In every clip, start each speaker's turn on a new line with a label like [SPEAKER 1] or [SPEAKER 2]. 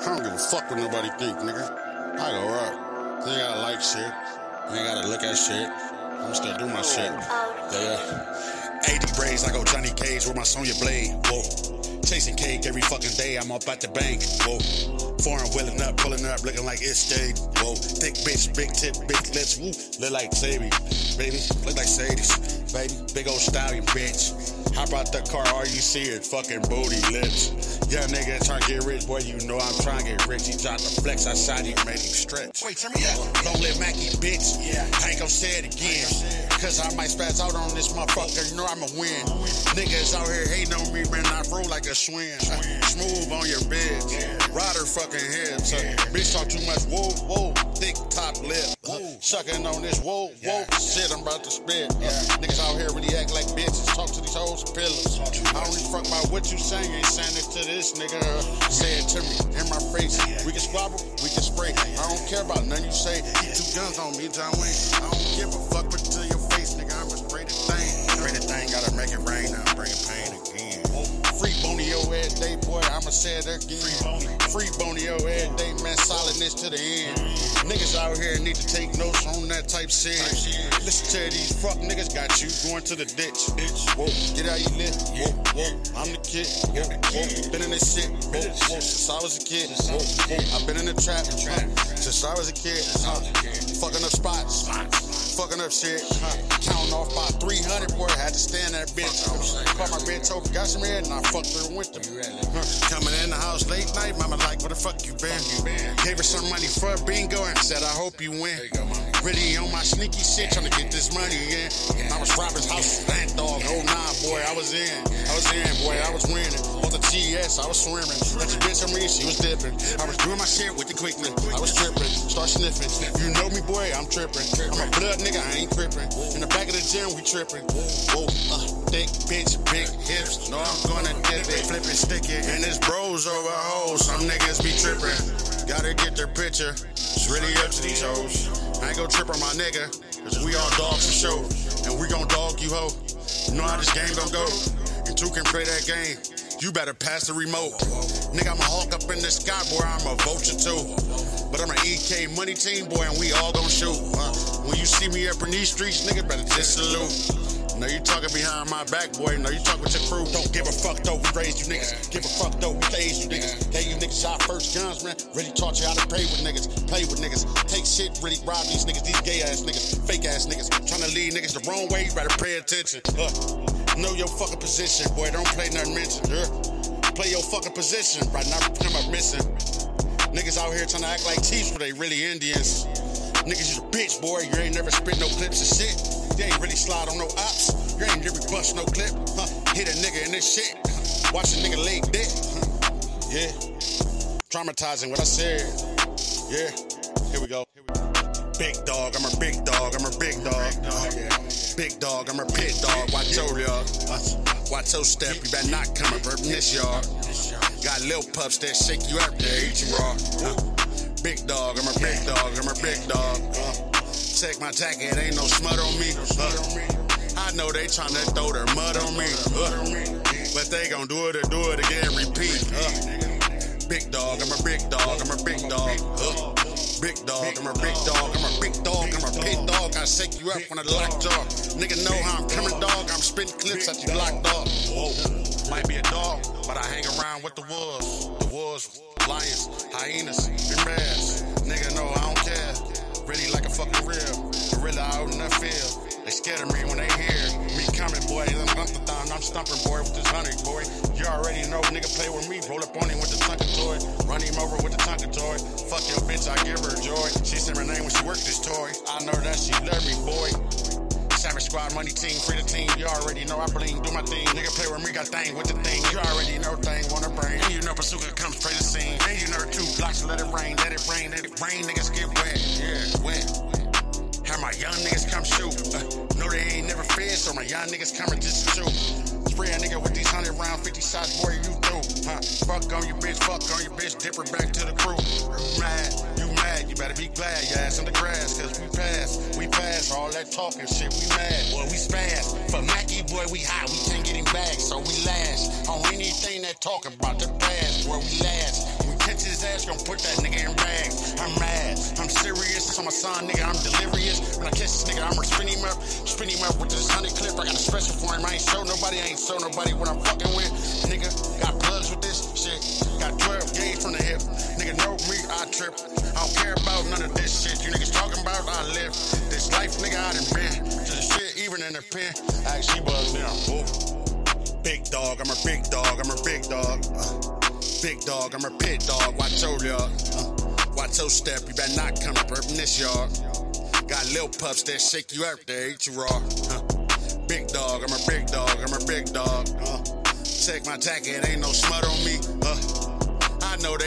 [SPEAKER 1] I don't give a fuck what nobody think, nigga. I go up. They gotta like shit. They gotta look at shit. I'm still doing my shit. Yeah. 80 braids, I go Johnny Cage with my Sonya Blade. Whoa. Chasing cake every fucking day, I'm up at the bank. Whoa. Foreign wheeling up, pulling up, looking like it's stayed. Whoa. Thick bitch, big tip, big lips. Woo. Look like Sadie, baby. Look like Sadie's, baby. Big old stallion, bitch. Hop out the car, all you see is fucking booty lips. Young nigga trying to get rich, boy, you know I'm trying to get rich. He tried to flex, I shot him, made him stretch. Wait, turn me up. Don't let Macky, bitch. Yeah. I ain't gon' say it again. Cause I might spaz out on this motherfucker, you know I'ma win. Niggas out here hating on me, man, I roll like a swing. Uh, smooth on your bed. Ride her fucking hips. Uh, bitch talk too much, whoa, whoa. Thick top lip. Uh, sucking on this, whoa, whoa. Shit, I'm about to spit. Uh, niggas out here really act like bitches. Talk to these hoes, and pillows. I don't even fuck about what you saying. Ain't saying it to this nigga. Say it to me in my face. We can squabble, we can spray. I don't care about none you say. Keep two guns on me, John Wayne. I don't give a fuck but to your face, nigga. I'ma spray the thing. Spray the thing, gotta make it rain. Now I'ma say it again. Free Bonio every day, man. Solidness to the end. Niggas out here need to take notes on that type shit. Listen to these fuck niggas got you going to the ditch. Bitch, whoa, get how you live. Whoa, whoa, I'm the kid. Whoa, been in this shit. Whoa, whoa, since I was a kid. Whoa, I've been in the trap. Since I was a kid. huh, Fucking up spots. Fucking up shit. huh, Counting off by 300, boy. Had to stand that bitch. Caught my bitch over, got some head, and I fucked her went to Coming in the house late night, mama like, where the fuck you been? Gave her some money for a bingo and said, I hope you win. Really on my sneaky shit, trying to get this money in. I was robbing house, land dog, oh nah, boy, I was in. I was in, boy, I was winning. On the TS, I was swimming. Let your bitch me, she was dipping. I was doing my shit with the quickness. I was tripping, start sniffing. You know me, boy, I'm tripping. I'm a blood nigga, I ain't tripping. In the back of the gym, we tripping. Whoa, uh, thick bitch, big hips. No, I'm gonna dip it, flip it, stick it. And it's bros over hoes. Some niggas be tripping. Gotta get their picture. It's really up to these hoes. I ain't gon' trip on my nigga, cause we all dogs for sure. And we gon' dog you hoe. You know how this game gon' go. And two can play that game. You better pass the remote. Nigga, I'm a hawk up in the sky, boy. I'm a vulture too. But I'm an EK money team, boy, and we all gon' shoot. Uh, you see me up in these streets, nigga, better just salute. Know you talking behind my back, boy. Know you talking with your crew. Don't give a fuck though. We raised you niggas. Give a fuck though. We raised you niggas. Gave you niggas our first guns, man. Really taught you how to play with niggas. Play with niggas. Take shit, really rob these niggas. These gay ass niggas. Fake ass niggas. Trying to lead niggas the wrong way. You better pay attention. Uh, know your fucking position, boy. Don't play nothing mentioned. Uh, play your fucking position. Right now, up missing. Niggas out here trying to act like chiefs, but they really Indians. Niggas, you a bitch, boy. You ain't never spit no clips of shit. You ain't really slide on no ops. You ain't never bust no clip. Huh. Hit a nigga in this shit. Watch a nigga lay dick. Huh. Yeah. Traumatizing what I said. Yeah. Here we go. Big dog, I'm a big dog, I'm a big dog. Big dog, I'm a pit dog. Watch your yard. Watch your step, you better not come up from this yard. Got little pups that shake you up there, eat you raw. Big dog, I'm a big dog, I'm a big dog. Uh, check my jacket, ain't no smut on me. Uh, I know they tryna throw their mud on me. Uh, but they gon' do it or do it again, repeat. Big dog, I'm a big dog, I'm a big dog. Big dog, I'm a big dog, I'm a big dog, I'm a pit dog. I shake you up when I lock jaw. Nigga know how I'm coming, dog. I'm spitting clips at you block dog. Might be a dog, but I hang around with the wolves. The wolves, lions, hyenas, and bears. Nigga know I don't care. Really like a fucking real. Gorilla out in the field. They scared of me when they hear me coming, boy. I'm thump I'm stumping, boy, with this honey, boy. You already know, nigga, play with me. Roll up on him with the Tonka toy. Run him over with the Tonka toy. Fuck your bitch, I give her joy. She said her name when she worked this toy. I know that she love me, boy. Squad, money team, free the team. You already know I bling, do my thing. Nigga play with me, got thing with the thing. You already know thing, wanna bring. And you know Bazooka comes spray the scene. And you know two blocks, let it rain, let it rain, let it rain. Niggas get wet, yeah, wet. Have my young niggas come shoot. Uh, know they ain't never fed, so my young niggas coming just shoot. Spray a nigga with these 100 round 50 shots, boy, you. Huh? Fuck on your bitch, fuck on your bitch, dip her back to the crew. Mad, you mad, you better be glad your ass in the grass, cause we pass, we pass all that talking shit, we mad, boy, we spaz. For Macky, boy, we hot, we can't get him back, so we lash on anything that talking about the past, boy, we last. We catch his ass, gonna put that nigga in rags. I'm mad, I'm serious. On my son, nigga, I'm delirious. When I catch this nigga, I'ma spin him up, spin him up with this honey clip. I got a special for him. I ain't show nobody, I ain't show nobody what I'm fucking with. Nigga, got trip. I don't care about none of this shit. You niggas talking about, I live. This life, nigga, I done been. To the shit, even in the pen. Actually, buzzed down. Ooh. Big dog, I'm a big dog, I'm a big dog. Uh, big dog, I'm a pit dog. Watch your yard. Uh, watch your step, you better not come up in this yard. Got little pups that shake you out they eat you raw. Uh, big dog, I'm a big dog, I'm a big dog. Uh, check my jacket, ain't no smut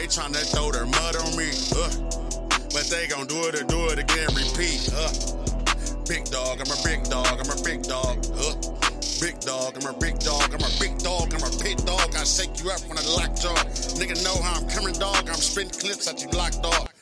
[SPEAKER 1] they tryna throw their mud on me. Uh, but they gon' do it or do it again, repeat. Uh, big dog, I'm a big dog, I'm a big dog. Uh, big dog, I'm a big dog, I'm a big dog, I'm a pit dog. I shake you up when I lock jaw. Nigga know how I'm coming, dog. I'm spitting clips at you locked off.